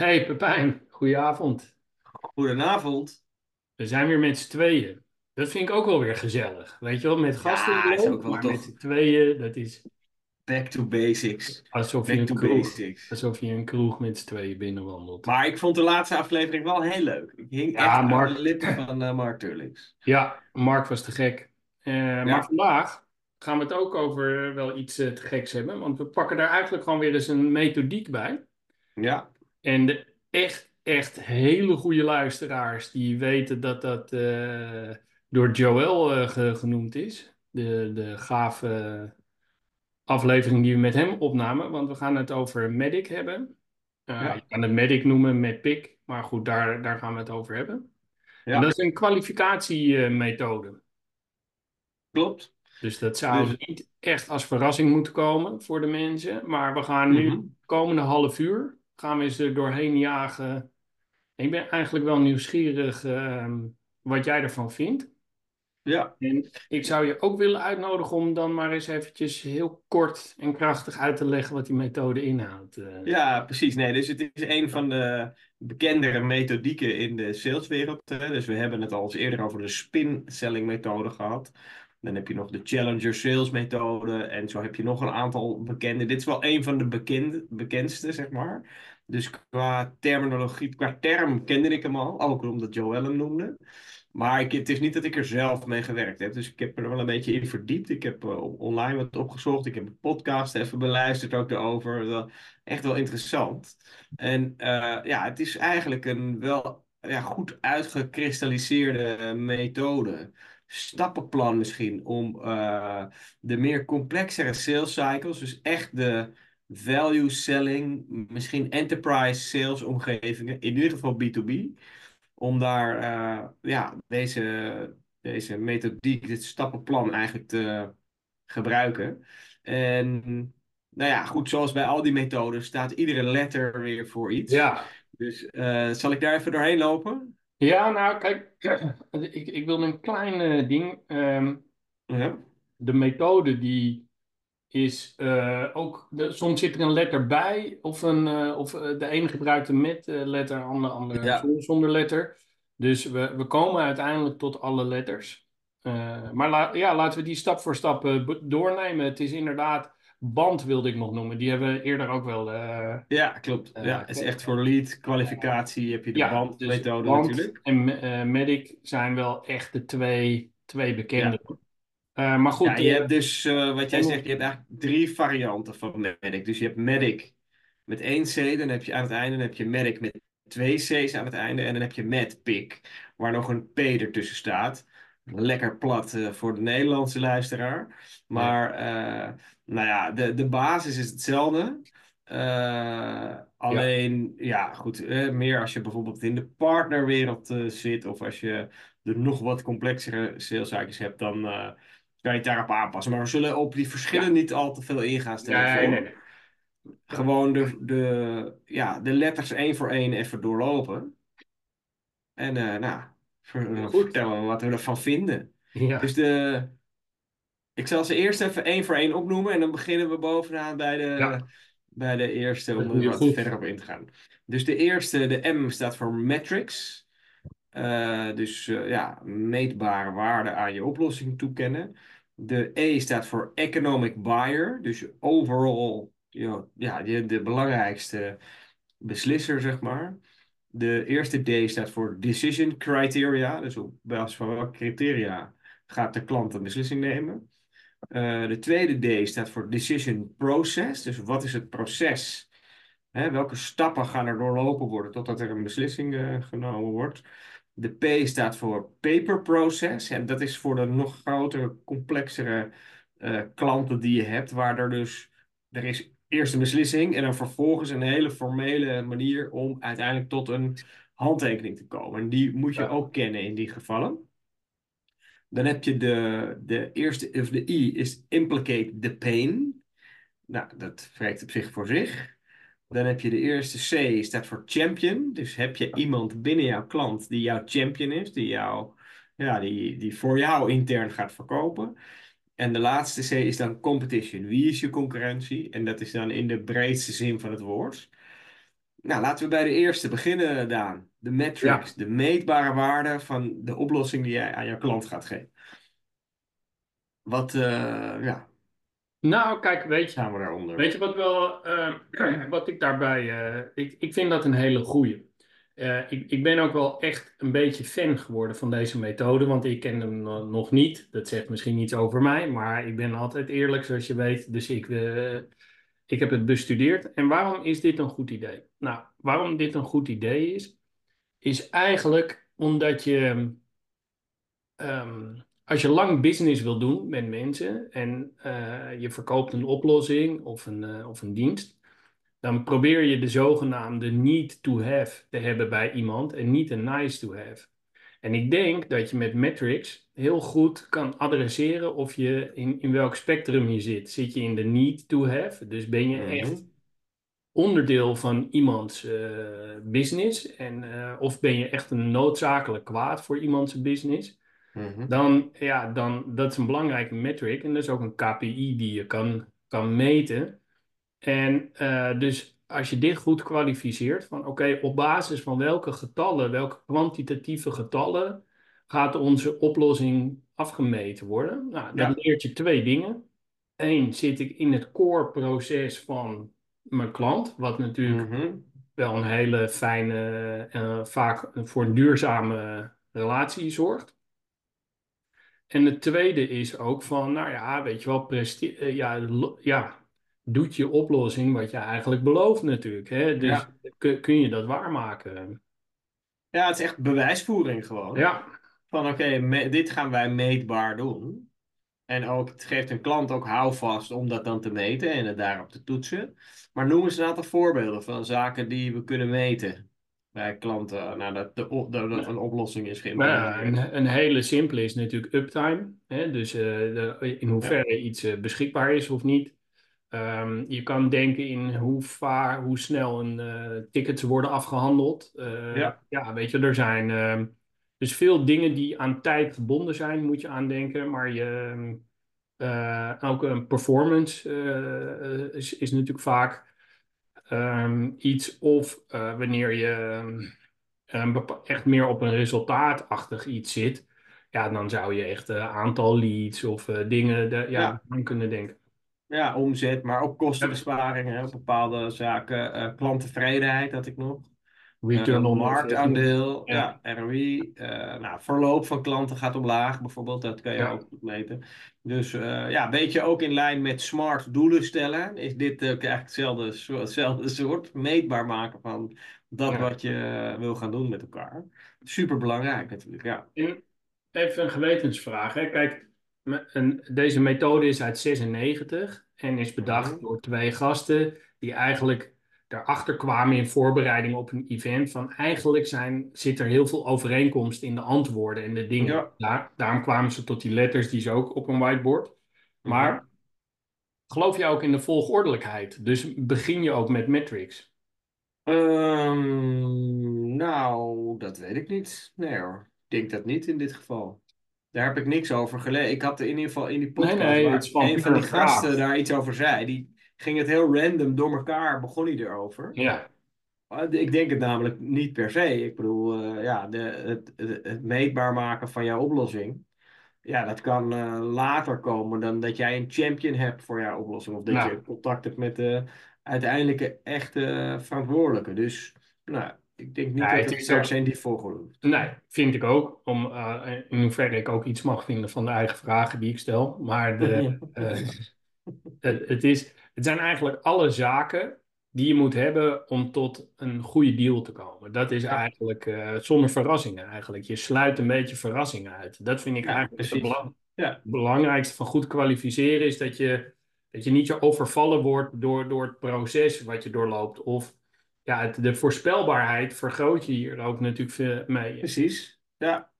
Hey Pepijn, goedenavond. Goedenavond. We zijn weer met z'n tweeën. Dat vind ik ook wel weer gezellig. Weet je wel, met gasten Ja, is ook wel maar met toch z'n tweeën, dat is back to basics. alsof je Back een to kroeg, basics. alsof je een kroeg met z'n tweeën binnenwandelt. Maar ik vond de laatste aflevering wel heel leuk. Ik hing echt Ja, aan Mark. de lippen van eh, Mark Turlings. Ja, Mark was te gek. Eh, Maar vandaag gaan we het ook over eh, wel iets te geks hebben, want we pakken daar eigenlijk gewoon weer eens een methodiek bij. ja, En de echt, echt hele goede luisteraars die weten dat dat eh, door Joel eh, ge- genoemd is. De, de gave aflevering die we met hem opnamen. Want we gaan het over Medic hebben. Je ja, kan het Medic noemen met PIC, maar goed, daar, daar gaan we het over hebben. En dat ja, is een kwalificatiemethode. klopt. Dus dat zou Dus, niet echt als verrassing moeten komen voor de mensen. Maar we gaan nu mhm, de komende half uur gaan we eens er doorheen jagen. Ik ben eigenlijk wel nieuwsgierig ehm, wat jij ervan vindt. ja, En ik zou je ook willen uitnodigen om dan maar eens eventjes heel kort en krachtig uit te leggen wat die methode inhoudt. eh. ja, precies. Nee, dus het is een van de bekendere methodieken in de saleswereld. Dus we hebben het al eens eerder over de spin-selling methode gehad. Dan heb je nog de Challenger Sales methode. En zo heb je nog een aantal bekende. Dit is wel een van de bekende, bekendste, zeg maar. Dus qua terminologie, qua term kende ik hem al. Ook omdat Joel hem noemde. Maar ik, het is niet dat ik er zelf mee gewerkt heb. Dus ik heb er wel een beetje in verdiept. Ik heb eh, online wat opgezocht. Ik heb een podcast even beluisterd ook daarover. Echt wel interessant. En eh, ja, het is eigenlijk een wel ja, goed uitgekristalliseerde eh, methode stappenplan misschien om eh, de meer complexere sales cycles, dus echt de value selling, misschien enterprise sales omgevingen, in ieder geval B2B, om daar eh, ja, deze, deze methodiek, dit stappenplan eigenlijk te gebruiken. En nou ja, goed, zoals bij al die methodes staat iedere letter weer voor iets. Ja, Dus eh, zal ik daar even doorheen lopen? Ja, nou kijk, ik, ik wil een klein eh, ding. ehm, Ja, de methode die is eh, ook, de, soms zit er een letter bij, of, een, eh, of eh, de ene gebruikt een met eh, letter, de andere, ja, zonder, zonder letter. Dus we, we komen uiteindelijk tot alle letters. Eh, maar la- ja, laten we die stap voor stap eh, be- doornemen. Het is inderdaad, band wilde ik nog noemen. Die hebben we eerder ook wel. eh, ja, klopt. eh, Ja, het is echt voor lead kwalificatie heb je de ja, dus bandmethode band natuurlijk. en eh, medic zijn wel echt de twee, twee bekende. Ja. Maar Ja, goed, je hebt dus, wat jij zegt, je hebt eigenlijk drie varianten van medic. Dus je hebt medic met één C, dan heb je aan het einde, dan heb je medic met twee C's aan het einde, en dan heb je medpic, waar nog een P ertussen staat. Lekker plat eh, voor de Nederlandse luisteraar. Maar, eh, nou ja, de, de basis is hetzelfde. Eh, alleen, ja, goed, meer als je bijvoorbeeld in de partnerwereld zit, of als je de nog wat complexere salescycles hebt, dan... kan je het daarop aanpassen. Maar we zullen op die verschillen ja. niet al te veel ingaan, stel ik Nee, nee, nee. Gewoon de, de, ja, de letters één voor één even doorlopen. En nou. Vertellen wat we ervan vinden. Dus Ja, de, ik zal ze eerst even één voor één opnoemen. En dan beginnen we bovenaan bij de, ja, bij de eerste, om er wat goed. verder op in te gaan. Dus de eerste, de M, staat voor metrics. Eh, dus eh, ja, meetbare waarde aan je oplossing toekennen. De E staat voor economic buyer, dus overall ja, de, de belangrijkste beslisser, zeg maar. De eerste D staat voor decision criteria, dus op basis van welke criteria gaat de klant een beslissing nemen. Eh, de tweede D staat voor decision process, dus wat is het proces? Hè, welke stappen gaan er doorlopen worden totdat er een beslissing eh, genomen wordt? De P staat voor paper process. En dat is voor de nog grotere, complexere eh, klanten die je hebt, waar er dus er is eerst een beslissing en dan vervolgens een hele formele manier om uiteindelijk tot een handtekening te komen. En die moet je Ja, ook kennen in die gevallen. Dan heb je de, de eerste, of de I is implicate the pain. Nou, dat spreekt op zich voor zich. Dan heb je de eerste C, staat voor champion. Dus heb je iemand binnen jouw klant die jouw champion is, die, jou, ja, die, die voor jou intern gaat verkopen. En de laatste C is dan competition. Wie is je concurrentie? En dat is dan in de breedste zin van het woord. Nou, laten we bij de eerste beginnen, Daan. De Ja, metrics, de meetbare waarde van de oplossing die jij aan jouw klant gaat geven. Wat, eh, ja, nou kijk, weet je, gaan we daaronder? weet je wat wel, eh, wat ik daarbij, eh, ik, ik vind dat een hele goeie. Eh, ik, ik ben ook wel echt een beetje fan geworden van deze methode, want ik ken hem no- nog niet. Dat zegt misschien iets over mij, maar ik ben altijd eerlijk, zoals je weet. Dus ik, eh, ik heb het bestudeerd. En waarom is dit een goed idee? Nou, waarom dit een goed idee is, is eigenlijk omdat je, ehm, als je lang business wil doen met mensen en eh, je verkoopt een oplossing of een, of een dienst dan probeer je de zogenaamde need to have te hebben bij iemand en niet een nice to have. En ik denk dat je met metrics heel goed kan adresseren of je in, in welk spectrum je zit. Zit je in de need to have, dus ben je echt Mhm, onderdeel van iemands eh, business en, eh, of ben je echt een noodzakelijk kwaad voor iemands business. mhm, Dan, ja, dan, dat is een belangrijke metric en dat is ook een KPI die je kan, kan meten. En eh, dus als je dit goed kwalificeert, van oké, op basis van welke getallen, welke kwantitatieve getallen gaat onze oplossing afgemeten worden? Nou, Ja. leert je twee dingen. Eén, zit ik in het core proces van mijn klant, wat natuurlijk mhm, wel een hele fijne, eh, vaak voor een duurzame relatie zorgt. En het tweede is ook van, nou ja, weet je wel, eh, ja, ja, doet je oplossing wat je eigenlijk belooft natuurlijk. Hè? Dus Ja. kun, kun je dat waarmaken? Ja, het is echt bewijsvoering gewoon. Ja, Van oké, dit gaan wij meetbaar doen. En ook, het geeft een klant ook houvast om dat dan te meten en het daarop te toetsen. Maar noem eens een aantal voorbeelden van zaken die we kunnen meten bij klanten nadat de, op- dat een oplossing is nou ja, geïmplementeerd. een, een hele simpele is natuurlijk uptime. Hè? Dus eh, de- in Ja, hoeverre iets eh, beschikbaar is of niet. Ehm, je kan denken in hoe vaar, hoe snel een eh, tickets worden afgehandeld. Eh, ja, ja, weet je, er zijn ehm, dus veel dingen die aan tijd gebonden zijn, moet je aandenken. Maar je, ehm, eh, ook een performance is, is natuurlijk vaak iets. Of wanneer je echt meer op een resultaatachtig iets zit. Ja, dan zou je echt een aantal leads of dingen de, ja, ja. aan kunnen denken. Ja, omzet, maar ook kostenbesparingen, bepaalde zaken. Eh, klanttevredenheid had ik nog. Eh, Return on investment. marktaandeel, Ja, ja, ROI. eh, nou, verloop van klanten gaat omlaag, bijvoorbeeld. Dat kan je ja, ook goed meten. Dus eh, ja, een beetje ook in lijn met smart doelen stellen. Is dit eigenlijk hetzelfde, soort- hetzelfde soort. Meetbaar maken van dat ja. wat je eh, wil gaan doen met elkaar. Super belangrijk natuurlijk, ja. En even een gewetensvraag. Hè. Kijk, deze methode is uit 96 en is bedacht Mhm. door twee gasten die eigenlijk daarachter kwamen in voorbereiding op een event. Van eigenlijk zijn, zit er heel veel overeenkomst in de antwoorden en de dingen. Ja. Daar, daarom kwamen ze tot die letters die ze ook op een whiteboard. Mhm. Maar geloof je ook in de volgordelijkheid? Dus begin je ook met metrics? Ehm, nou, dat weet ik niet. Nee hoor, ik denk dat niet in dit geval. Daar heb ik niks over gelezen. Ik had in ieder geval in die podcast nee, waar gewoon een van die gasten daar iets over zei. Die ging het heel random door elkaar, begon hij erover. Ja, Ik denk het namelijk niet per se. Ik bedoel, eh, ja, de, het, het, het meetbaar maken van jouw oplossing. Ja, dat kan eh, later komen dan dat jij een champion hebt voor jouw oplossing. Of dat nou. je contact hebt met de uiteindelijke echte verantwoordelijke. Dus nou, ik denk niet Ja, dat het per se in die volgorde hoeft. Nee, vind ik ook. Om, eh, in hoeverre ik ook iets mag vinden van de eigen vragen die ik stel. Maar de, eh, het, het is, het zijn eigenlijk alle zaken die je moet hebben om tot een goede deal te komen. Dat is Ja, eigenlijk eh, zonder verrassingen eigenlijk. Je sluit een beetje verrassingen uit. Dat vind ik ja, eigenlijk het belang- Ja, belangrijkste van goed kwalificeren. Is dat je, dat je niet zo overvallen wordt door, door het proces wat je doorloopt. Of ja, het, de voorspelbaarheid vergroot je hier ook natuurlijk veel mee. precies. Ja,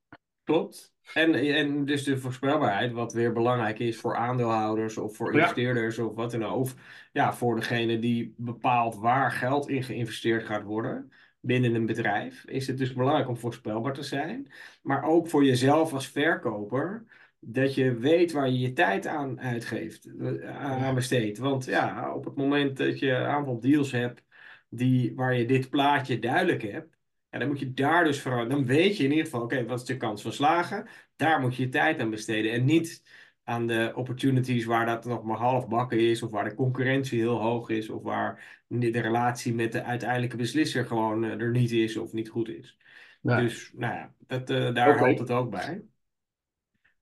klopt. En, en dus de voorspelbaarheid, wat weer belangrijk is voor aandeelhouders of voor Ja. investeerders of wat dan ook. Of ja, voor degene die bepaalt waar geld in geïnvesteerd gaat worden binnen een bedrijf, is het dus belangrijk om voorspelbaar te zijn. Maar ook voor jezelf als verkoper, dat je weet waar je je tijd aan uitgeeft, eh, aan besteedt. Want ja, op het moment dat je een aantal deals hebt die, waar je dit plaatje duidelijk hebt, ja, dan moet je daar dus vooral, dan weet je in ieder geval, oké, wat is de kans van slagen? Daar moet je je tijd aan besteden en niet aan de opportunities waar dat nog maar half bakken is, of waar de concurrentie heel hoog is, of waar de relatie met de uiteindelijke beslisser gewoon eh, er niet is of niet goed is. Dus nou ja, dat, eh, daar helpt het ook bij.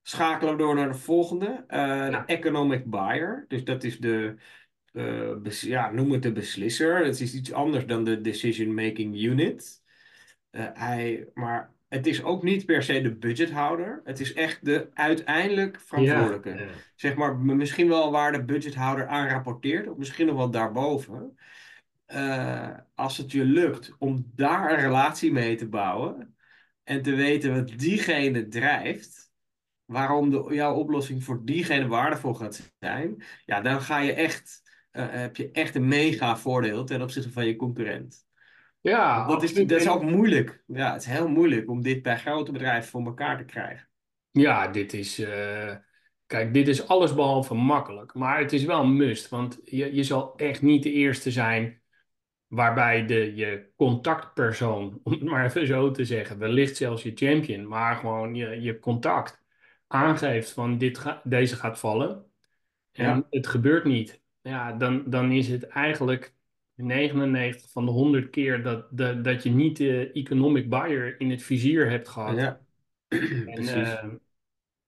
Schakelen we door naar de volgende, eh, de economic buyer. Dus dat is de, eh, ja, noem het de beslisser. Het is iets anders dan de decision making unit. Eh, hij, maar het is ook niet per se de budgethouder. Het is echt de uiteindelijk verantwoordelijke. Ja. Zeg maar misschien wel waar de budgethouder aan rapporteert, of misschien nog wel daarboven. Eh, als het je lukt om daar een relatie mee te bouwen en te weten wat diegene drijft, waarom de, jouw oplossing voor diegene waardevol gaat zijn, ja, dan ga je echt, heb je echt een mega voordeel ten opzichte van je concurrent. Ja, Dat is, dat is ook moeilijk. Ja, het is heel moeilijk om dit bij grote bedrijven voor elkaar te krijgen. Ja, dit is. eh, kijk, dit is allesbehalve makkelijk. Maar het is wel een must. Want je, je zal echt niet de eerste zijn waarbij de, je contactpersoon, om het maar even zo te zeggen, wellicht zelfs je champion, maar gewoon je, je contact aangeeft van dit ga, deze gaat vallen. En Ja. het gebeurt niet. Ja, dan, dan is het eigenlijk 99 van de 100 keer dat, dat, dat je niet de economic buyer in het vizier hebt gehad. Ja, En, ehm,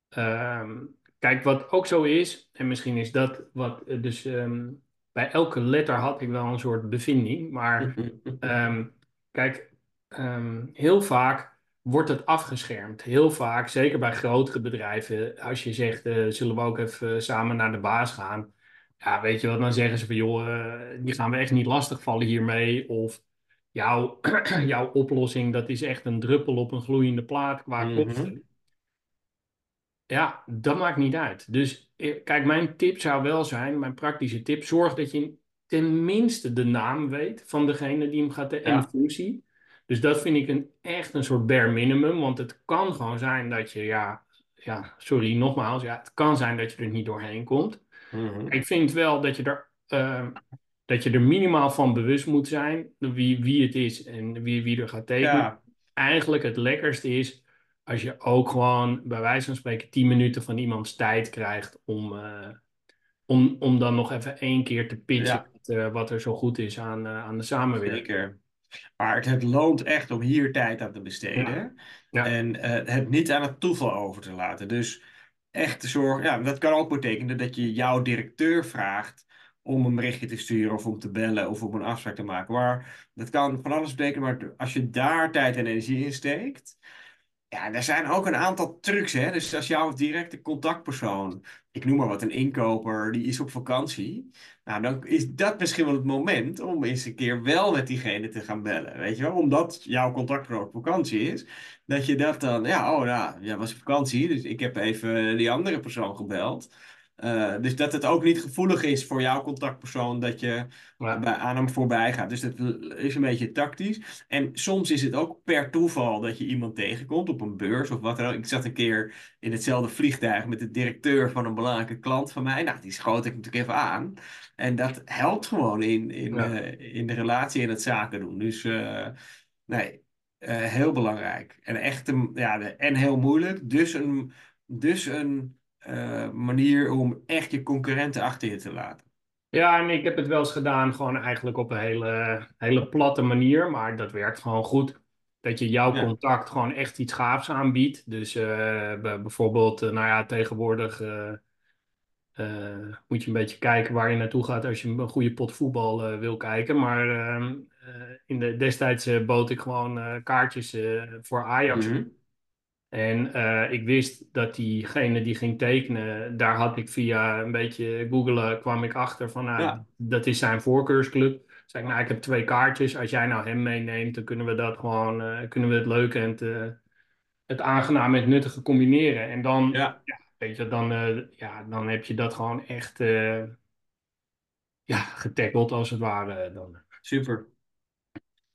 ehm, kijk, wat ook zo is, en misschien is dat wat, eh, dus ehm, bij elke letter had ik wel een soort bevinding, maar kijk, heel vaak wordt het afgeschermd. Heel vaak, zeker bij grotere bedrijven, als je zegt, eh, zullen we ook even samen naar de baas gaan? Ja, weet je wat, dan zeggen ze van, joh, eh, die gaan we echt niet lastigvallen hiermee, of jouw, jouw oplossing, dat is echt een druppel op een gloeiende plaat qua kosten. Ja, dat maakt niet uit. Dus eh, kijk, mijn tip zou wel zijn, mijn praktische tip, zorg dat je tenminste de naam weet van degene die hem gaat Ja. de functie. Dus dat vind ik een, echt een soort bare minimum, want het kan gewoon zijn dat je, ja, ja, sorry, nogmaals, ja, het kan zijn dat je er niet doorheen komt. Mhm. Ik vind wel dat je er, eh, dat je er minimaal van bewust moet zijn wie, wie het is en wie, wie er gaat tekenen. Ja, Eigenlijk het lekkerste is als je ook gewoon bij wijze van spreken 10 minuten van iemands tijd krijgt om, eh, om, om dan nog even één keer te pitchen Ja. wat, er- wat er zo goed is aan, eh, aan de samenwerking. zeker. Maar het, het loont echt om hier tijd aan te besteden. Ja. En eh, het niet aan het toeval over te laten. Dus echt te zorgen. Ja, dat kan ook betekenen dat je jouw directeur vraagt om een berichtje te sturen of om te bellen of om een afspraak te maken. Maar dat kan van alles betekenen. Maar als je daar tijd en energie in steekt. Ja, er zijn ook een aantal trucs, hè. Dus als jouw directe contactpersoon, ik noem maar wat, een inkoper, die is op vakantie. Nou, dan is dat misschien wel het moment om eens een keer wel met diegene te gaan bellen. Weet je wel? Omdat jouw contactpersoon op vakantie is. Dat je dat dan, ja, oh nou, jij was op vakantie, dus ik heb even die andere persoon gebeld. Eh, dus dat het ook niet gevoelig is voor jouw contactpersoon dat je Ja. bij, aan hem voorbij gaat. Dus dat is een beetje tactisch. En soms is het ook per toeval dat je iemand tegenkomt op een beurs of wat dan ook. Ik zat een keer in hetzelfde vliegtuig met de directeur van een belangrijke klant van mij. Nou, die schoot ik natuurlijk even aan. En dat helpt gewoon in, in, Ja. eh, in de relatie en het zaken doen. Dus eh, nee, heel belangrijk. En echt een, ja, en heel moeilijk. Dus een, dus een eh, manier om echt je concurrenten achter je te laten. Ja, en ik heb het wel eens gedaan, gewoon eigenlijk op een hele, hele platte manier, maar dat werkt gewoon goed. Dat je jouw Ja. contact gewoon echt iets gaafs aanbiedt. Dus eh, bij- bijvoorbeeld, eh, nou ja, tegenwoordig moet je een beetje kijken waar je naartoe gaat als je een goede pot voetbal wil kijken. Maar ehm, eh, in de, destijds bood ik gewoon kaartjes voor Ajax. Mhm. En eh, ik wist dat diegene die ging tekenen, daar had ik via een beetje googelen, kwam ik achter van, nou, Ja. dat is zijn voorkeursclub. Zei ik, nou, ik heb twee kaartjes. Als jij nou hem meeneemt, dan kunnen we dat gewoon, eh, kunnen we het leuke en het, eh, het aangenaam en het nuttige combineren. En dan, Ja, weet je, dan, ja, dan heb je dat gewoon echt, ja, getackeld als het ware. Dan. super.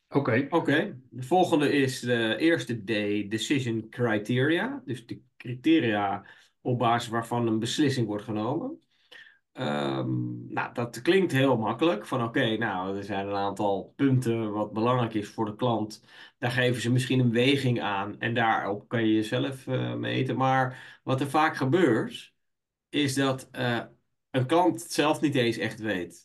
Oké, Oké, de volgende is de eerste D, decision criteria. Dus de criteria op basis waarvan een beslissing wordt genomen. Ehm, nou, dat klinkt heel makkelijk. Van oké, nou, er zijn een aantal punten wat belangrijk is voor de klant. Daar geven ze misschien een weging aan en daarop kan je jezelf eh, meten. Maar wat er vaak gebeurt, is dat eh, een klant het zelf niet eens echt weet.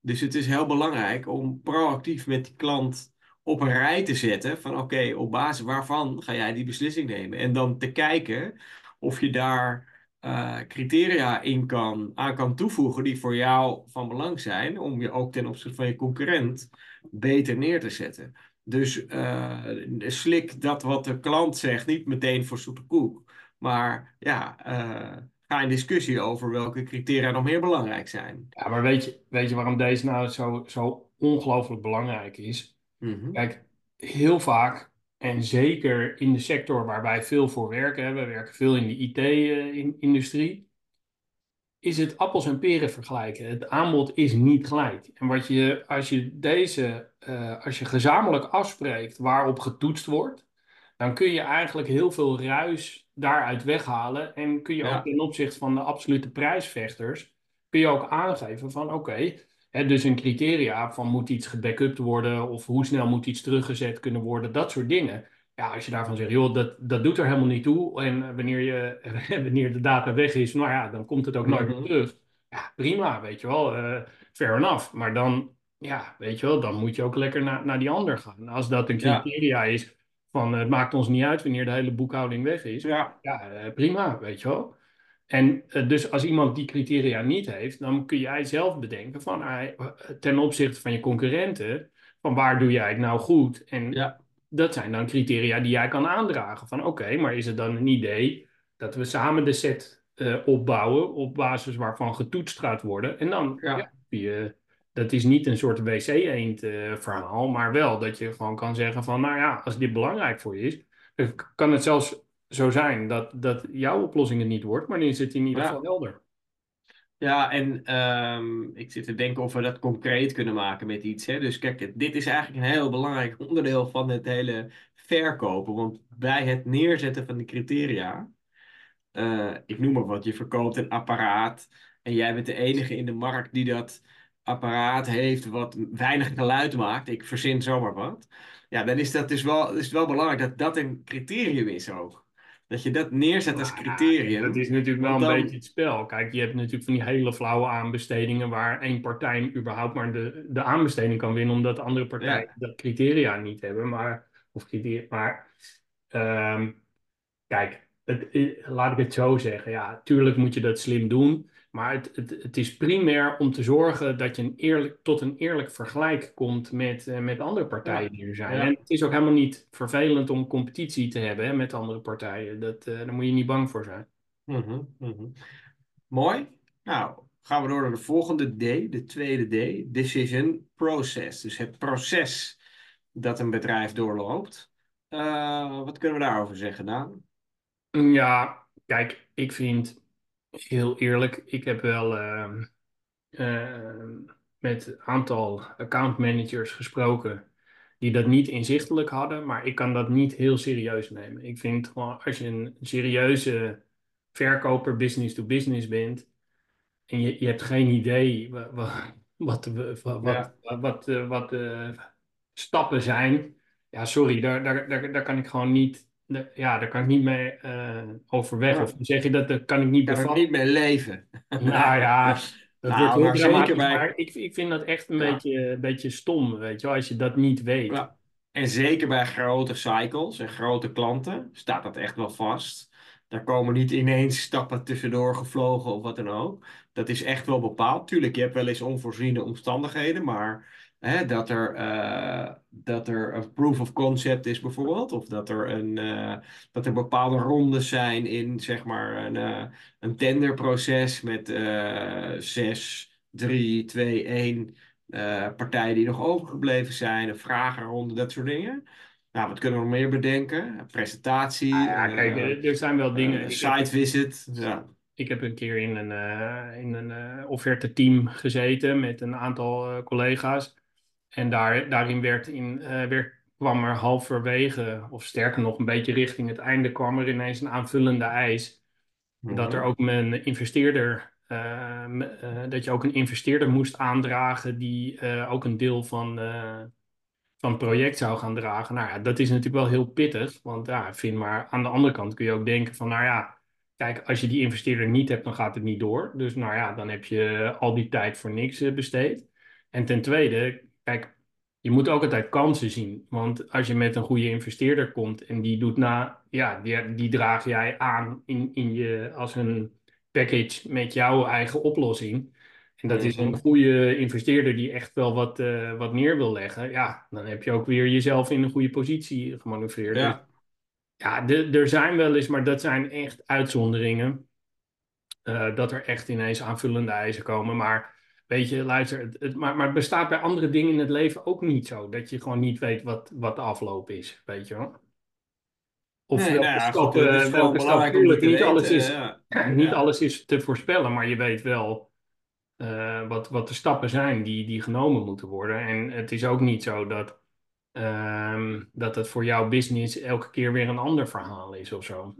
Dus het is heel belangrijk om proactief met die klant op een rij te zetten van oké, op basis waarvan ga jij die beslissing nemen? En dan te kijken of je daar uh, criteria in kan, aan kan toevoegen die voor jou van belang zijn, om je ook ten opzichte van je concurrent beter neer te zetten. Dus uh, slik dat wat de klant zegt niet meteen voor zoete koek. Maar ja, uh, ga in discussie over welke criteria nog meer belangrijk zijn. Ja, maar weet je, weet je waarom deze nou zo, zo ongelooflijk belangrijk is? Mhm. Kijk, heel vaak, en zeker in de sector waar wij veel voor werken, we werken veel in de IT-industrie, is het appels en peren vergelijken. Het aanbod is niet gelijk. En wat je, als je deze, uh, als je gezamenlijk afspreekt waarop getoetst wordt, dan kun je eigenlijk heel veel ruis daaruit weghalen. En kun je Ja. ook ten opzichte van de absolute prijsvechters, kun je ook aangeven van oké, dus een criteria van moet iets gebackupt worden of hoe snel moet iets teruggezet kunnen worden, dat soort dingen. Ja, als je daarvan zegt, joh, dat, dat doet er helemaal niet toe. En wanneer, je, wanneer de data weg is, nou ja, dan komt het ook nooit meer Mhm. terug. Ja, prima, weet je wel, eh fair enough. Maar dan, ja, weet je wel, dan moet je ook lekker naar, naar die ander gaan. Als dat een Ja. criteria is van eh, het maakt ons niet uit wanneer de hele boekhouding weg is. Ja. Ja, eh, prima, weet je wel. En eh, dus als iemand die criteria niet heeft, dan kun jij zelf bedenken van eh, ten opzichte van je concurrenten, van waar doe jij het nou goed? En Ja. dat zijn dan criteria die jij kan aandragen. Van oké, maar is het dan een idee dat we samen de set opbouwen op basis waarvan getoetst gaat worden? En dan, Ja. ja, je, dat is niet een soort wc-eend eh, verhaal, maar wel dat je gewoon kan zeggen van, nou ja, als dit belangrijk voor je is, kan het zelfs zo zijn dat, dat jouw oplossing het niet wordt, maar dan is het in ieder Ja. geval helder. Ja, en ehm, ik zit te denken of we dat concreet kunnen maken met iets. Hè? Dus kijk, dit is eigenlijk een heel belangrijk onderdeel van het hele verkopen. Want bij het neerzetten van de criteria, eh, ik noem maar wat, je verkoopt een apparaat en jij bent de enige in de markt die dat apparaat heeft wat weinig geluid maakt. Ik verzin zomaar wat. Ja, dan is dat dus wel, is het wel belangrijk dat dat een criterium is ook. Dat je dat neerzet als Nou ja, criterium. dat is natuurlijk wel een beetje het spel. Kijk, je hebt natuurlijk van die hele flauwe aanbestedingen waar één partij überhaupt maar de, de aanbesteding kan winnen, omdat de andere partijen Ja. dat criteria niet hebben. Maar, of criteria, maar ehm, kijk, het, eh, laat ik het zo zeggen. Ja, tuurlijk moet je dat slim doen. Maar het, het, het is primair om te zorgen dat je een eerlijk, tot een eerlijk vergelijk komt met, eh, met andere partijen die er zijn. Ja. En het is ook helemaal niet vervelend om competitie te hebben hè, met andere partijen. Dat, eh, daar moet je niet bang voor zijn. Mhm, mhm. Mooi. Nou, gaan we door naar de volgende D, de tweede D, decision process. Dus het proces dat een bedrijf doorloopt. Eh, wat kunnen we daarover zeggen, Daan? Ja, kijk, ik vind heel eerlijk, ik heb wel ehm, ehm, met een aantal accountmanagers gesproken die dat niet inzichtelijk hadden, maar ik kan dat niet heel serieus nemen. Ik vind gewoon, als je een serieuze verkoper business to business bent en je, je hebt geen idee wa- wa- wat, de- wa- wat, Ja. wat, wat, eh, wat stappen zijn, ja, sorry, daar, daar, daar, daar kan ik gewoon niet, daar- ja, daar kan ik niet mee eh, overweg. Ja. Of zeg je dat, dat kan ik niet Ik kan er bevatten. niet mee leven. Nou ja, dat Nou, wordt heel maar dramatisch, bij- maar ik, ik vind dat echt een Ja. beetje, een beetje stom, weet je wel, als je dat niet weet. Ja. En zeker bij grote cycles en grote klanten staat dat echt wel vast. Daar komen niet ineens stappen tussendoor gevlogen of wat dan ook. Dat is echt wel bepaald. Tuurlijk, je hebt wel eens onvoorziene omstandigheden, maar hè, dat, er, eh, dat er een proof of concept is bijvoorbeeld, of dat er, een, eh, dat er bepaalde rondes zijn in zeg maar een, eh, een tenderproces met 6, 3, 2, 1 eh, partijen die nog overgebleven zijn, een vragenronde, dat soort dingen. Nou, wat kunnen we nog meer bedenken? Presentatie, Ah ja, kijk, er, er zijn wel dingen. site visit. Ja. ik heb een keer in een, in een offerte team gezeten met een aantal collega's. En daar, daarin werd in, werd, kwam er halverwege, of sterker nog, een beetje richting het einde, kwam er ineens een aanvullende eis. Dat er ook een investeerder eh, eh, dat je ook een investeerder moest aandragen die ook een deel van, van het project zou gaan dragen. Nou ja, dat is natuurlijk wel heel pittig, want ja, vind maar aan de andere kant kun je ook denken van, nou ja, kijk, als je die investeerder niet hebt, dan gaat het niet door. Dus nou ja, dan heb je al die tijd voor niks besteed. En ten tweede, kijk, je moet ook altijd kansen zien. Want als je met een goede investeerder komt en die doet na, ja, die, die draag jij aan in, in je, als een package met jouw eigen oplossing. En dat is een Mhm. goede investeerder die echt wel wat, eh, wat neer wil leggen. Ja, dan heb je ook weer jezelf in een goede positie gemanoeuvreerd. Dus Ja. ja, de- er zijn wel eens, maar dat zijn echt uitzonderingen. eh, dat er echt ineens aanvullende eisen komen. Maar weet je, luister, het, het- maar, maar het bestaat bij andere dingen in het leven ook niet zo. Dat je gewoon niet weet wat, wat de afloop is, weet je wel. Of Nee, nou welke stap, eh, welke stap, het te niet alles is, Ja. niet Ja. alles is te voorspellen, maar je weet wel eh, wat, wat de stappen zijn die, die genomen moeten worden. En het is ook niet zo dat, ehm, dat het voor jouw business elke keer weer een ander verhaal is of zo.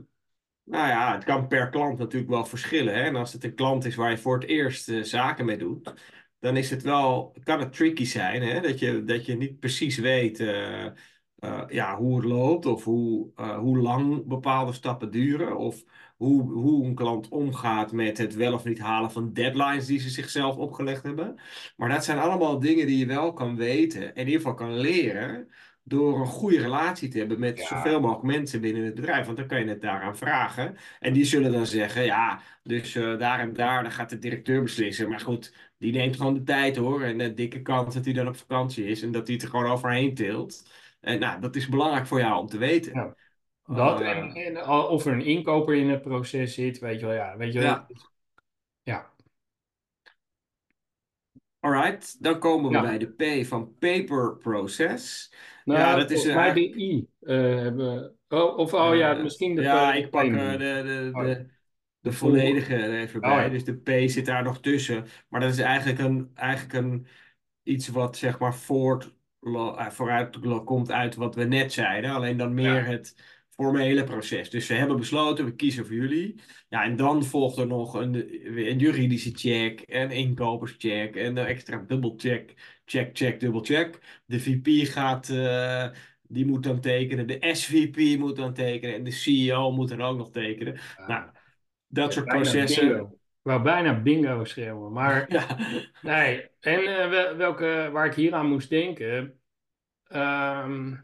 Nou ja, het kan per klant natuurlijk wel verschillen. Hè? En als het een klant is waar je voor het eerst eh, zaken mee doet, dan is het wel, kan het tricky zijn, hè? Dat je, dat je niet precies weet eh, eh, ja, hoe het loopt of hoe, hoe lang bepaalde stappen duren of hoe, hoe een klant omgaat met het wel of niet halen van deadlines die ze zichzelf opgelegd hebben. Maar dat zijn allemaal dingen die je wel kan weten en in ieder geval kan leren door een goede relatie te hebben met Ja, zoveel mogelijk mensen binnen het bedrijf. Want dan kan je het daaraan vragen. En die zullen dan zeggen, ja, dus eh, daar en daar, dan gaat de directeur beslissen. Maar goed, die neemt gewoon de tijd hoor. En de dikke kans dat hij dan op vakantie is en dat hij het er gewoon overheen tilt. En nou, dat is belangrijk voor jou om te weten. ja. Dat en, Eh, en of er een inkoper in het proces zit, weet je wel, ja, weet je wel. ja, Ja, alright. Dan komen we ja. bij de P van paper process. Ja, Nou, dat is mij de. I eh, hebben. Oh, of oh ja, eh, misschien de ja, ik pak eh, de, de, Oh, de, de de volgende. volledige er even Oh bij. ja. Dus de P zit daar nog tussen. Maar dat is eigenlijk een, eigenlijk een iets wat zeg maar voort, vooruit komt uit wat we net zeiden. Alleen dan meer Ja, het formele proces. Dus we hebben besloten, we kiezen voor jullie. Ja, en dan volgt er nog een, een juridische check, een inkoperscheck en een extra dubbelcheck. Check, check, dubbelcheck. De VP gaat, eh, die moet dan tekenen. De SVP moet dan tekenen. En de CEO moet dan ook nog tekenen. Nou, ja. dat soort processen. bingo. Ik wou bijna bingo schreeuwen. Maar Ja, nee. En eh, wel- welke, waar ik hier aan moest denken. ehm,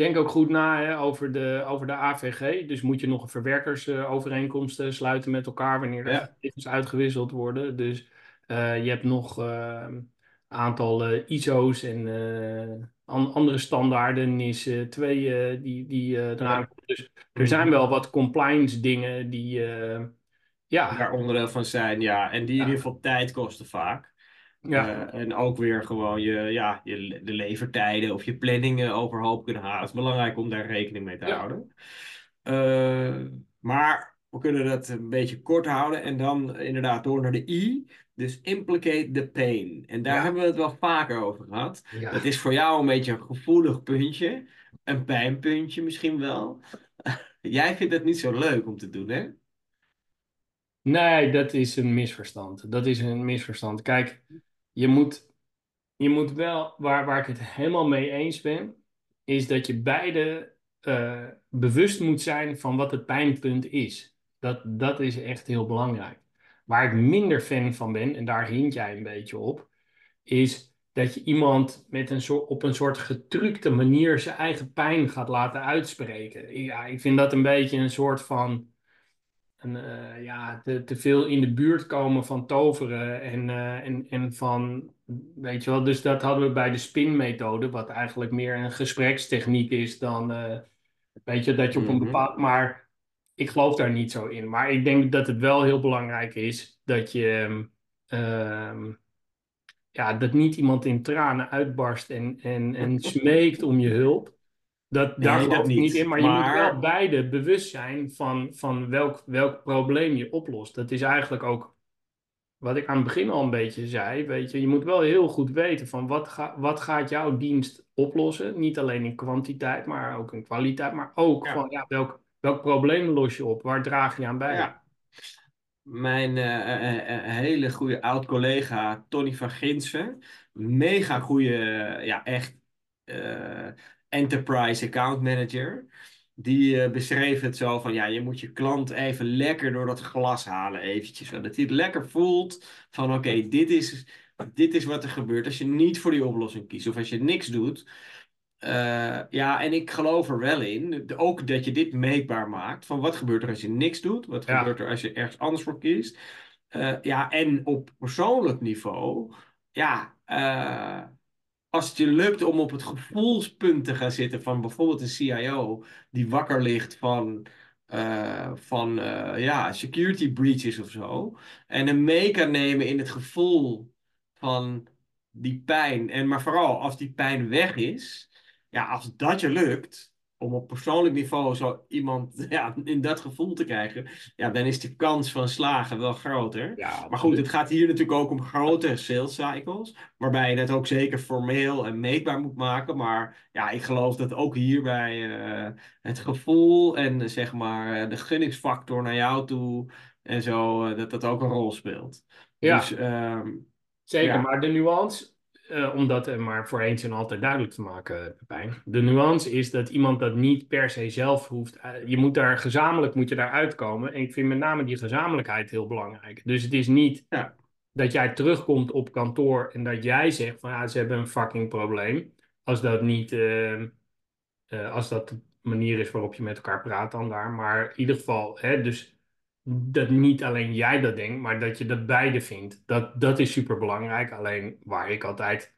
denk ook goed na hè, over de, over de AVG. Dus moet je nog een verwerkersovereenkomst sluiten met elkaar wanneer er ja, gegevens uitgewisseld worden. Dus eh, je hebt nog een aantal eh, ISO's en eh, an- andere standaarden, NIS 2 eh, die, die eraan komen. Dus er zijn wel wat compliance dingen die, ja, daar onderdeel van zijn, ja. En die in ieder geval tijd kosten vaak. Ja, Eh, en ook weer gewoon je, ja, je, de levertijden of je planningen overhoop kunnen halen. Het is belangrijk om daar rekening mee te ja, houden. Eh, maar we kunnen dat een beetje kort houden en dan inderdaad door naar de I. Dus implicate the pain. En daar ja, hebben we het wel vaker over gehad. ja. Dat is voor jou een beetje een gevoelig puntje. Een pijnpuntje misschien wel. Jij vindt het niet zo leuk om te doen, hè? Nee, dat is een misverstand. Dat is een misverstand. Kijk, je moet, je moet wel, waar, waar ik het helemaal mee eens ben, is dat je beide eh, bewust moet zijn van wat het pijnpunt is. Dat, dat is echt heel belangrijk. Waar ik minder fan van ben, en daar hint jij een beetje op, is dat je iemand met een soort, op een soort getructe manier zijn eigen pijn gaat laten uitspreken. Ja, ik vind dat een beetje een soort van een, eh, ja, te, te veel in de buurt komen van toveren en, eh, en, en van, weet je wel, dus dat hadden we bij de spinmethode, wat eigenlijk meer een gesprekstechniek is dan, eh, weet je, dat je op een Mhm. bepaald, maar ik geloof daar niet zo in. Maar ik denk dat het wel heel belangrijk is dat je, ehm, ja, dat niet iemand in tranen uitbarst en, en, en smeekt om je hulp. Dat, daar Nee, geloof ik niet in, maar je moet wel beide bewust zijn van, van welk, welk probleem je oplost. Dat is eigenlijk ook wat ik aan het begin al een beetje zei. Weet je, je moet wel heel goed weten van wat, ga, wat gaat jouw dienst oplossen. Niet alleen in kwantiteit, maar ook in kwaliteit. Maar ook van ja, welk, welk probleem los je op? Waar draag je aan bij? ja. Mijn eh, eh, eh, hele goede oud-collega Tony van Ginsen. Mega goede, ja, echt enterprise account manager. Die eh, beschreef het zo van, ja, je moet je klant even lekker door dat glas halen eventjes. Zodat hij het lekker voelt van, oké, dit is, dit is wat er gebeurt als je niet voor die oplossing kiest. Of als je niks doet. Eh, ja, en ik geloof er wel in, ook dat je dit meetbaar maakt. Van wat gebeurt er als je niks doet? Wat Ja, gebeurt er als je ergens anders voor kiest? Eh, ja, en op persoonlijk niveau, ja, eh, als het je lukt om op het gevoelspunt te gaan zitten van bijvoorbeeld een CIO die wakker ligt van, eh, van eh, ja, security breaches of zo, en hem mee kan nemen in het gevoel van die pijn, en maar vooral als die pijn weg is, ja, als dat je lukt. Om op persoonlijk niveau zo iemand ja, in dat gevoel te krijgen, ja, dan is de kans van slagen wel groter. ja, Maar goed, het gaat hier natuurlijk ook om grote sales cycles, waarbij je het ook zeker formeel en meetbaar moet maken. Maar ja, ik geloof dat ook hierbij eh, het gevoel en eh, zeg maar eh, de gunningsfactor naar jou toe en zo, dat dat ook een rol speelt. Dus Ja, ehm, zeker. ja, Maar de nuance, eh, om dat maar voor eens en altijd duidelijk te maken, Pepijn. De nuance is dat iemand dat niet per se zelf hoeft. eh, je moet daar gezamenlijk moet je daar uitkomen. En ik vind met name die gezamenlijkheid heel belangrijk. Dus het is niet ja, dat jij terugkomt op kantoor en dat jij zegt van ja, ze hebben een fucking probleem. Als dat niet, eh, als dat de manier is waarop je met elkaar praat dan daar. Maar in ieder geval, hè, dus dat niet alleen jij dat denkt, maar dat je dat beide vindt. Dat, dat is super belangrijk. Alleen waar ik altijd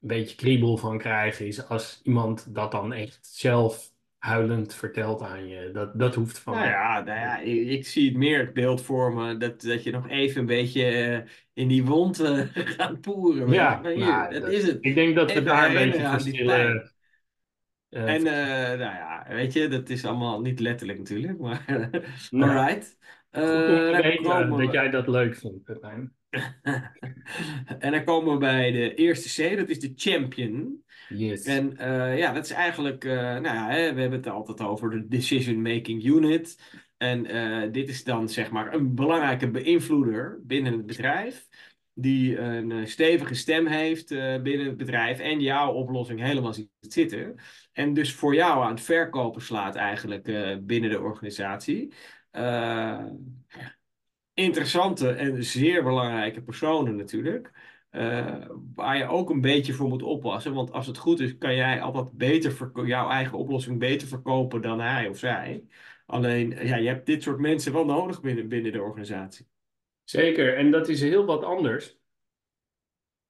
een beetje kriebel van krijg, is als iemand dat dan echt zelf huilend vertelt aan je. Dat, dat hoeft van nou ja, nou ja ik, ik zie het meer het beeld voor me dat, dat je nog even een beetje eh, in die wond eh, gaat poeren. Ja, Maar hier, nou, dat dat- is het. ik denk dat we daar een beetje verschillen. eh, En nou ja, weet je, dat is allemaal niet letterlijk natuurlijk, maar alright. Goed Eh, weten komen dat jij dat leuk vindt, Pepijn. En dan komen we bij de eerste C, dat is de champion. Yes. En eh, ja, dat is eigenlijk, eh, nou ja, hè, we hebben het altijd over de decision making unit. En dit is dan zeg maar een belangrijke beïnvloeder binnen het bedrijf. Die een stevige stem heeft binnen het bedrijf en jouw oplossing helemaal ziet zitten. En dus voor jou aan het verkopen slaat eigenlijk binnen de organisatie. Eh, interessante en zeer belangrijke personen natuurlijk. eh, waar je ook een beetje voor moet oppassen. Want als het goed is, kan jij altijd beter jouw eigen oplossing beter verkopen dan hij of zij. Alleen, ja, je hebt dit soort mensen wel nodig binnen, binnen de organisatie. Zeker. En dat is heel wat anders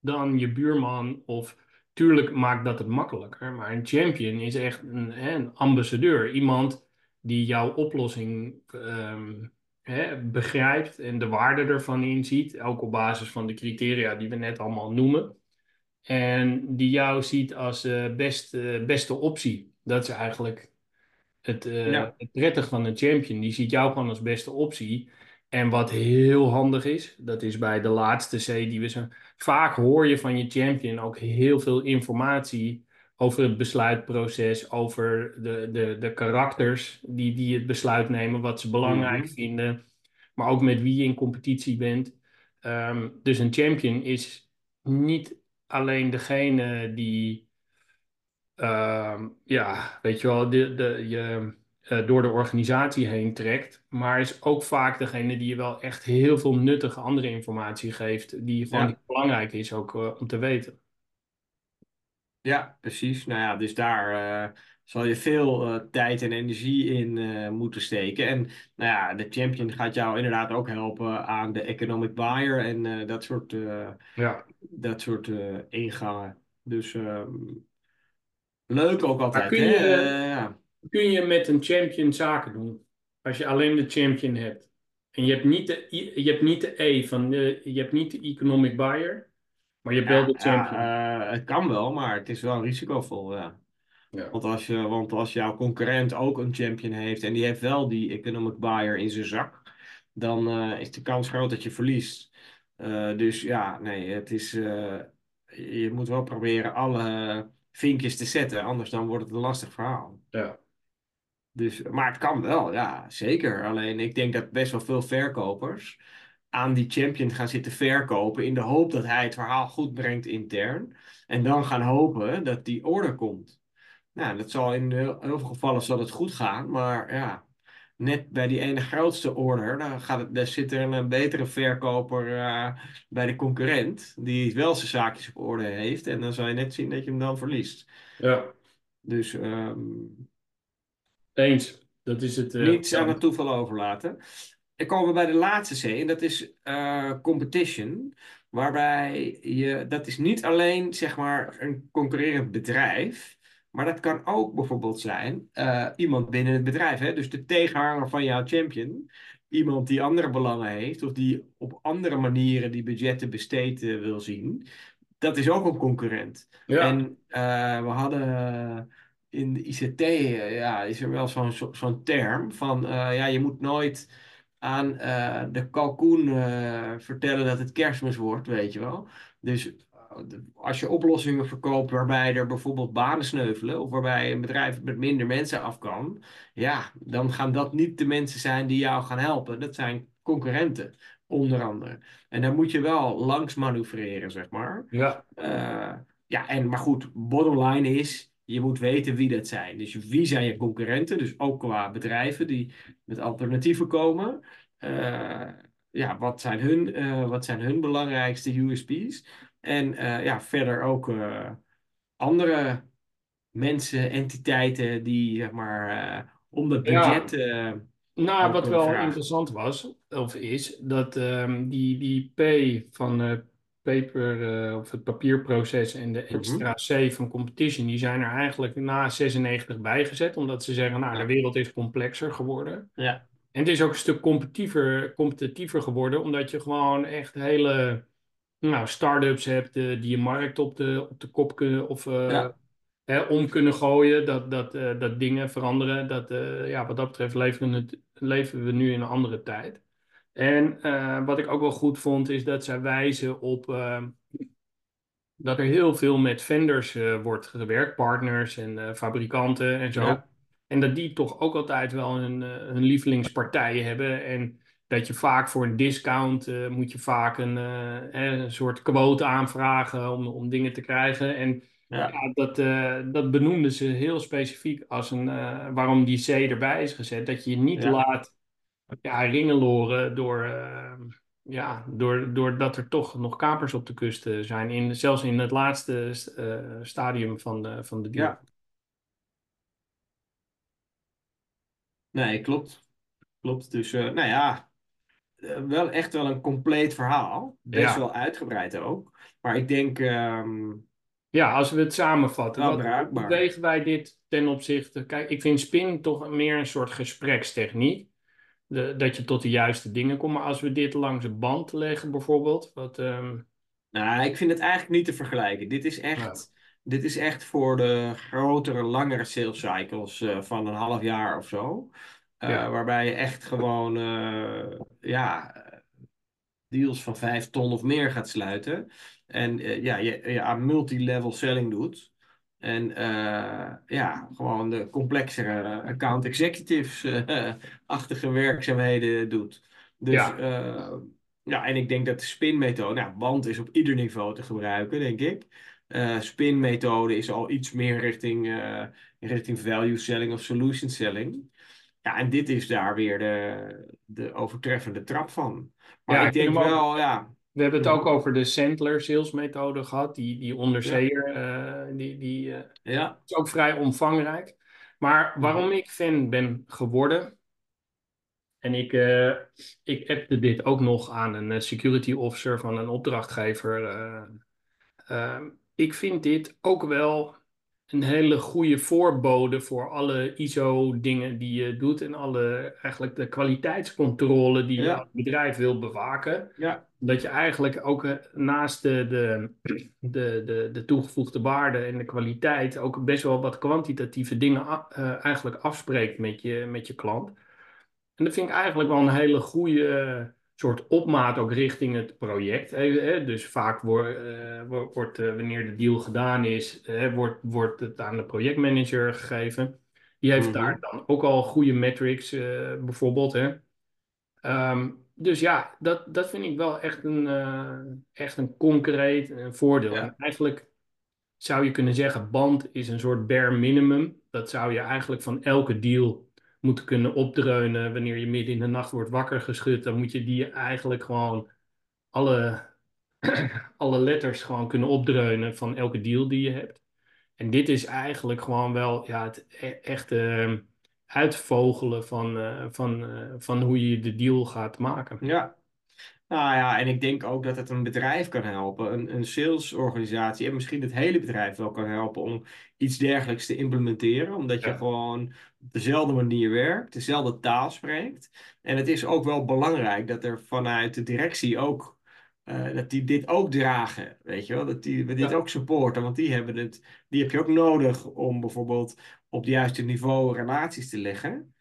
dan je buurman of... Tuurlijk maakt dat het makkelijker, maar een champion is echt een, een ambassadeur. Iemand die jouw oplossing ehm, hè, begrijpt en de waarde ervan inziet. Ook op basis van de criteria die we net allemaal noemen. En die jou ziet als best, eh, beste optie. Dat is eigenlijk het, Ja, het prettige van een champion. Die ziet jou gewoon als beste optie. En wat heel handig is, dat is bij de laatste C die we zo... Vaak hoor je van je champion ook heel veel informatie over het besluitproces, over de, de, de karakters die, die het besluit nemen, wat ze belangrijk mhm. vinden, maar ook met wie je in competitie bent. Ehm, dus een champion is niet alleen degene die ehm, ja, weet je wel, de, de, je eh, door de organisatie heen trekt. Maar is ook vaak degene die je wel echt heel veel nuttige andere informatie geeft. Die gewoon ja, belangrijk is ook eh, om te weten. Ja, precies. Nou ja, dus daar eh, zal je veel eh, tijd en energie in eh, moeten steken. En nou ja, de champion gaat jou inderdaad ook helpen aan de economic buyer en dat soort, Ja. dat soort ingangen. Dus ehm, Leuk ook Maar altijd, kun hè? je, ja. kun je met een champion zaken doen? Als je alleen de champion hebt. En je hebt niet de, je hebt niet de E van de, je hebt niet de economic buyer, maar je hebt wel Ja, de champion. ja, eh, het kan wel, maar het is wel risicovol, ja. Ja. Want als je, want als jouw concurrent ook een champion heeft en die heeft wel die economic buyer in zijn zak, dan eh, is de kans groot dat je verliest. Eh, dus ja, nee, het is, eh, je moet wel proberen alle vinkjes te zetten, anders dan wordt het een lastig verhaal. Ja. Dus, maar het kan wel, ja, zeker. Alleen ik denk dat best wel veel verkopers aan die champion gaan zitten verkopen in de hoop dat hij het verhaal goed brengt intern. En dan gaan hopen dat die order komt. Nou, dat zal in heel, heel veel gevallen zal het goed gaan, maar ja, net bij die ene grootste order, dan gaat het, daar zit er een, betere verkoper eh, bij de concurrent, die wel zijn zaakjes op orde heeft. En dan zal je net zien dat je hem dan verliest. Ja, Dus ehm, eens. Dat is het. eh, niets aan het toeval overlaten. Dan komen we bij de laatste C, en dat is eh, competition. Waarbij je, dat is niet alleen zeg maar een concurrerend bedrijf, maar dat kan ook bijvoorbeeld zijn eh, iemand binnen het bedrijf. Hè? Dus de tegenhanger van jouw champion. Iemand die andere belangen heeft, of die op andere manieren die budgetten besteed eh, wil zien. Dat is ook een concurrent. Ja, En we hadden in de ICT, ja, is er wel zo'n zo- zo'n term van, ja, je moet nooit aan eh, de kalkoen eh, vertellen dat het kerstmis wordt, weet je wel. Dus de- als je oplossingen verkoopt waarbij er bijvoorbeeld banen sneuvelen, of waarbij een bedrijf met minder mensen af kan, ja, dan gaan dat niet de mensen zijn die jou gaan helpen. Dat zijn concurrenten, onder andere. En daar moet je wel langs manoeuvreren, zeg maar. ja, Eh, ja, en, maar goed, bottom line is, je moet weten wie dat zijn. Dus wie zijn je concurrenten? Dus ook qua bedrijven die met alternatieven komen. Eh, ja, wat zijn hun, eh, wat zijn hun belangrijkste USP's? En eh, ja, verder ook andere mensen, entiteiten die, zeg maar, om dat budget... Nou, wat wel interessant was, of is, dat ehm, die, die P van paper, eh, of het papierproces en de Mhm. extra C van competition, die zijn er eigenlijk na 96 bijgezet, omdat ze zeggen, nou, de wereld is complexer geworden. ja, En het is ook een stuk competitiever, competitiever geworden, omdat je gewoon echt hele nou, start-ups hebt eh, die je markt op de, op de kop kunnen of eh, Ja. hè, om kunnen gooien. Dat, dat, dat dingen veranderen. Dat, ja, wat dat betreft leven het, leven we nu in een andere tijd. En eh, wat ik ook wel goed vond, is dat zij wijzen op eh, dat er heel veel met vendors eh, wordt gewerkt, partners en eh, fabrikanten en zo. Ja. En dat die toch ook altijd wel hun, hun lievelingspartij hebben. En dat je vaak voor een discount moet je vaak een, eh, een soort quote aanvragen om, om dingen te krijgen. En ja, ja, dat, dat benoemden ze heel specifiek als een, waarom die C erbij is gezet. Dat je je niet Ja. laat ja, ringeloren door, eh, ja, door, doordat er toch nog kapers op de kust eh, zijn. In, zelfs in het laatste eh, stadium van de, van de. Ja. Nee, klopt. Klopt. Dus, eh, nou ja, wel echt wel een compleet verhaal. Best Ja. wel uitgebreid ook. Maar ik denk, ehm, Ja, als we het samenvatten, wat, hoe bruikbaar. wegen wij dit ten opzichte? Kijk, ik vind spin toch meer een soort gesprekstechniek. De, dat je tot de juiste dingen komt. Maar als we dit langs een band leggen, bijvoorbeeld, wat, ehm, nou, ik vind het eigenlijk niet te vergelijken. Dit is echt, dit is echt voor de grotere, langere sales cycles eh, van een half jaar of zo. Eh, Ja. Waarbij je echt gewoon, eh, ja, deals van 5 ton of meer gaat sluiten. En ja, je, je aan multi-level selling doet. En eh, ja, gewoon de complexere account executives-achtige werkzaamheden doet. Dus Ja. ja. ja, en ik denk dat de spin-methode, nou, band is op ieder niveau te gebruiken, denk ik. Eh spin-methode is al iets meer richting, eh, richting value selling of solution selling. Ja, en dit is daar weer de, de overtreffende trap van. Maar Ja, ik denk ook- wel, ja, we hebben het Mhm. ook over de Sandler salesmethode gehad. Die, die onderzeeër, eh, die, die eh, ja, is ook vrij omvangrijk. Maar waarom Mhm. ik fan ben geworden. En ik, eh ik appte dit ook nog aan een security officer van een opdrachtgever. eh, Ehm, ik vind dit ook wel een hele goede voorbode voor alle ISO-dingen die je doet en alle eigenlijk de kwaliteitscontrole die je als bedrijf wil bewaken. ja, Dat je eigenlijk ook eh, naast de, de, de, de, de toegevoegde waarde en de kwaliteit ook best wel wat kwantitatieve dingen eh, eigenlijk afspreekt met je, met je klant. En dat vind ik eigenlijk wel een hele goede soort opmaat ook richting het project. Dus vaak wordt, eh, wo- wordt eh, wanneer de deal gedaan is, wordt, wordt het aan de projectmanager gegeven. Die heeft daar Mhm. dan ook al goede metrics, eh, bijvoorbeeld. Hè? Ehm, dus ja, dat, dat vind ik wel echt een, echt een concreet eh, voordeel. En eigenlijk zou je kunnen zeggen, band is een soort bare minimum. Dat zou je eigenlijk van elke deal moeten kunnen opdreunen. Wanneer je midden in de nacht wordt wakker geschud, dan moet je die eigenlijk gewoon alle, alle letters gewoon kunnen opdreunen van elke deal die je hebt. En dit is eigenlijk gewoon wel ja, het e- echte ehm, uitvogelen van, eh, van, eh, van hoe je de deal gaat maken. ja. Nou ja, en ik denk ook dat het een bedrijf kan helpen, een, een salesorganisatie en misschien het hele bedrijf wel kan helpen om iets dergelijks te implementeren, omdat je Ja, gewoon op dezelfde manier werkt, dezelfde taal spreekt. En het is ook wel belangrijk dat er vanuit de directie ook, eh, dat die dit ook dragen, weet je wel, dat die we dit ja. ook supporten, want die hebben het, die heb je ook nodig om bijvoorbeeld op het juiste niveau relaties te leggen.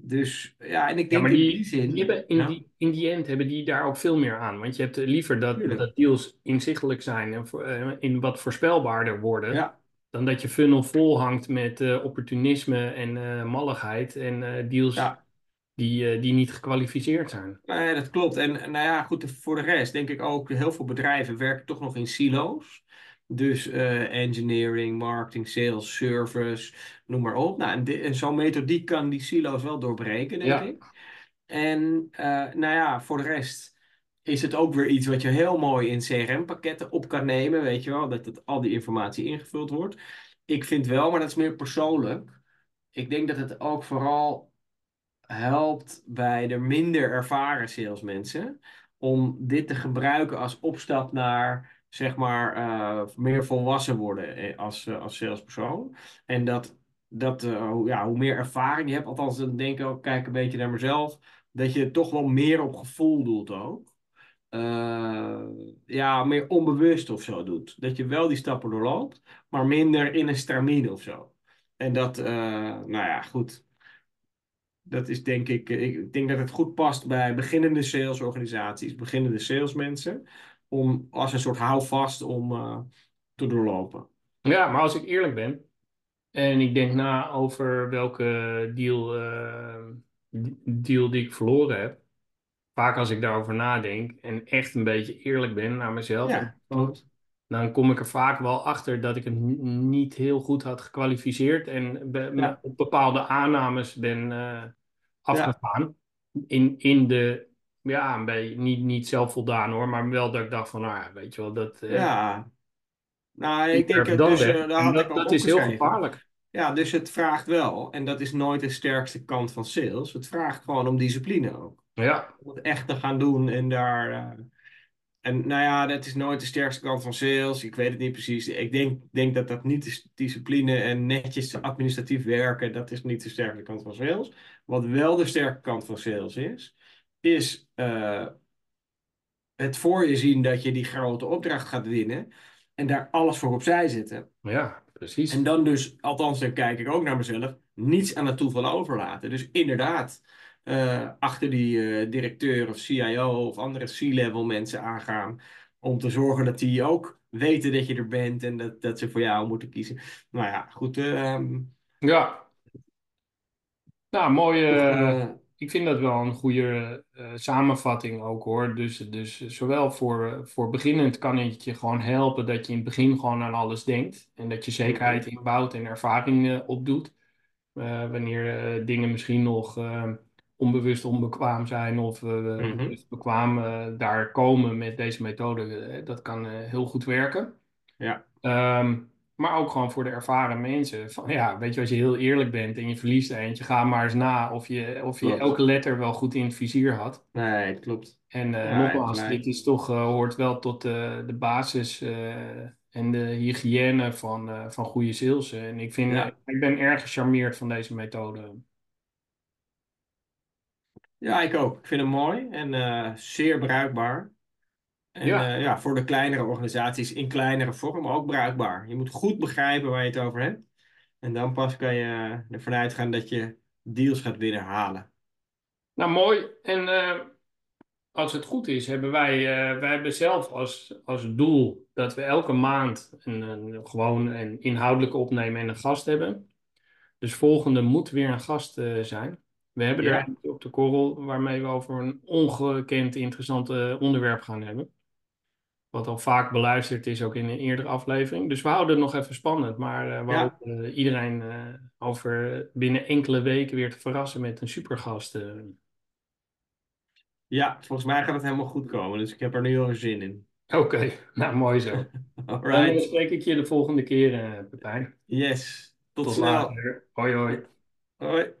Dus ja, en ik Ja, denk in die die, die zin, hebben in ja, die, in die end hebben die daar ook veel meer aan. Want je hebt liever dat, tuurlijk. dat deals inzichtelijk zijn en eh, in wat voorspelbaarder worden, Ja. dan dat je funnel vol hangt met eh, opportunisme en eh, malligheid en eh, deals Ja, die, eh, die niet gekwalificeerd zijn. nee, dat klopt. En en nou ja, goed, voor de rest denk ik ook, heel veel bedrijven werken toch nog in silo's. Dus eh, engineering, marketing, sales, service, noem maar op. Nou, en, en zo'n methodiek kan die silo's wel doorbreken, denk Ja, ik. En eh, nou ja, voor de rest is het ook weer iets wat je heel mooi in CRM-pakketten op kan nemen, weet je wel, dat het, al die informatie ingevuld wordt. Ik vind wel, maar dat is meer persoonlijk. Ik denk dat het ook vooral helpt bij de minder ervaren salesmensen om dit te gebruiken als opstap naar zeg maar eh, meer volwassen worden eh, als, eh, als salespersoon. En dat, dat ja, hoe meer ervaring je hebt, althans dan denk ik ook, kijk een beetje naar mezelf, dat je toch wel meer op gevoel doet ook. Ja, meer onbewust of zo doet. Dat je wel die stappen doorloopt, maar minder in een stramine of zo. En dat, nou ja, goed. Dat is denk ik, ik denk dat het goed past bij beginnende salesorganisaties, beginnende salesmensen, om als een soort houvast om eh, te doorlopen. ja, maar als ik eerlijk ben en ik denk na over welke deal, eh, deal die ik verloren heb, vaak als ik daarover nadenk en echt een beetje eerlijk ben naar mezelf Ja, dan kom ik er vaak wel achter dat ik het niet heel goed had gekwalificeerd en be- me Ja, op bepaalde aannames ben eh, ja, afgegaan. In, in de, ja, een beetje, niet, niet zelfvoldaan hoor, maar wel dat ik dacht van, nou ja, weet je wel, dat eh ja. Nou, ik denk, dan dus eh, daar had dat, dat is heel gevaarlijk. Ja, dus het vraagt wel, en dat is nooit de sterkste kant van sales, het vraagt gewoon om discipline ook. Ja, Om het echt te gaan doen en daar. eh, En nou ja, dat is nooit de sterkste kant van sales. Ik weet het niet precies. Ik denk, denk dat dat niet is discipline en netjes administratief werken. Dat is niet de sterke kant van sales. Wat wel de sterke kant van sales is, is eh, het voor je zien dat je die grote opdracht gaat winnen. En daar alles voor opzij zetten. ja, En precies. dan dus, althans, dan kijk ik ook naar mezelf, niets aan het toeval overlaten. Dus inderdaad, eh, achter die eh, directeur of CIO of andere C-level mensen aangaan. Om te zorgen dat die ook weten dat je er bent en dat, dat ze voor jou moeten kiezen. Nou ja, goed. ehm, Ja, nou, mooi. Ik vind dat wel een goede eh, samenvatting ook hoor. Dus, dus zowel voor, voor beginnend kan het je gewoon helpen dat je in het begin gewoon aan alles denkt. En dat je zekerheid mhm, inbouwt en ervaring eh, opdoet. Eh, wanneer dingen misschien nog onbewust onbekwaam zijn of bewust bekwaam daar komen met deze methode. dat kan heel goed werken. ja, Ehm, maar ook gewoon voor de ervaren mensen. Van, ja, weet je, als je heel eerlijk bent en je verliest eentje, ga maar eens na of je, of je klopt. elke letter wel goed in het vizier had. Nee, het klopt. En eh, nogmaals, dit is toch, eh, hoort wel tot de, de basis en de hygiëne van, van goede sales. En ik vind, Ja. ik ben erg gecharmeerd van deze methode. ja, ik ook. Ik vind hem mooi en zeer bruikbaar. En Ja, eh, ja, voor de kleinere organisaties in kleinere vorm ook bruikbaar. Je moet goed begrijpen waar je het over hebt. En dan pas kan je ervan uitgaan dat je deals gaat binnenhalen. nou mooi. En eh, als het goed is, hebben wij, eh, wij hebben zelf als, als doel dat we elke maand een, een, gewoon een inhoudelijke opnemen en een gast hebben. Dus volgende moet weer een gast zijn. We hebben er Ja, eentje op de korrel waarmee we over een ongekend interessant onderwerp gaan hebben. Wat al vaak beluisterd is, ook in een eerdere aflevering. Dus we houden het nog even spannend. Maar eh, we ja, hopen eh, iedereen eh, over binnen enkele weken weer te verrassen met een supergast. ja, volgens mij gaat het helemaal goed komen. Dus ik heb er nu al zin in. Oké, nou mooi zo. Dan spreek ik je de volgende keer, Pepijn. Yes. Tot Tot later. Hoi hoi. Hoi.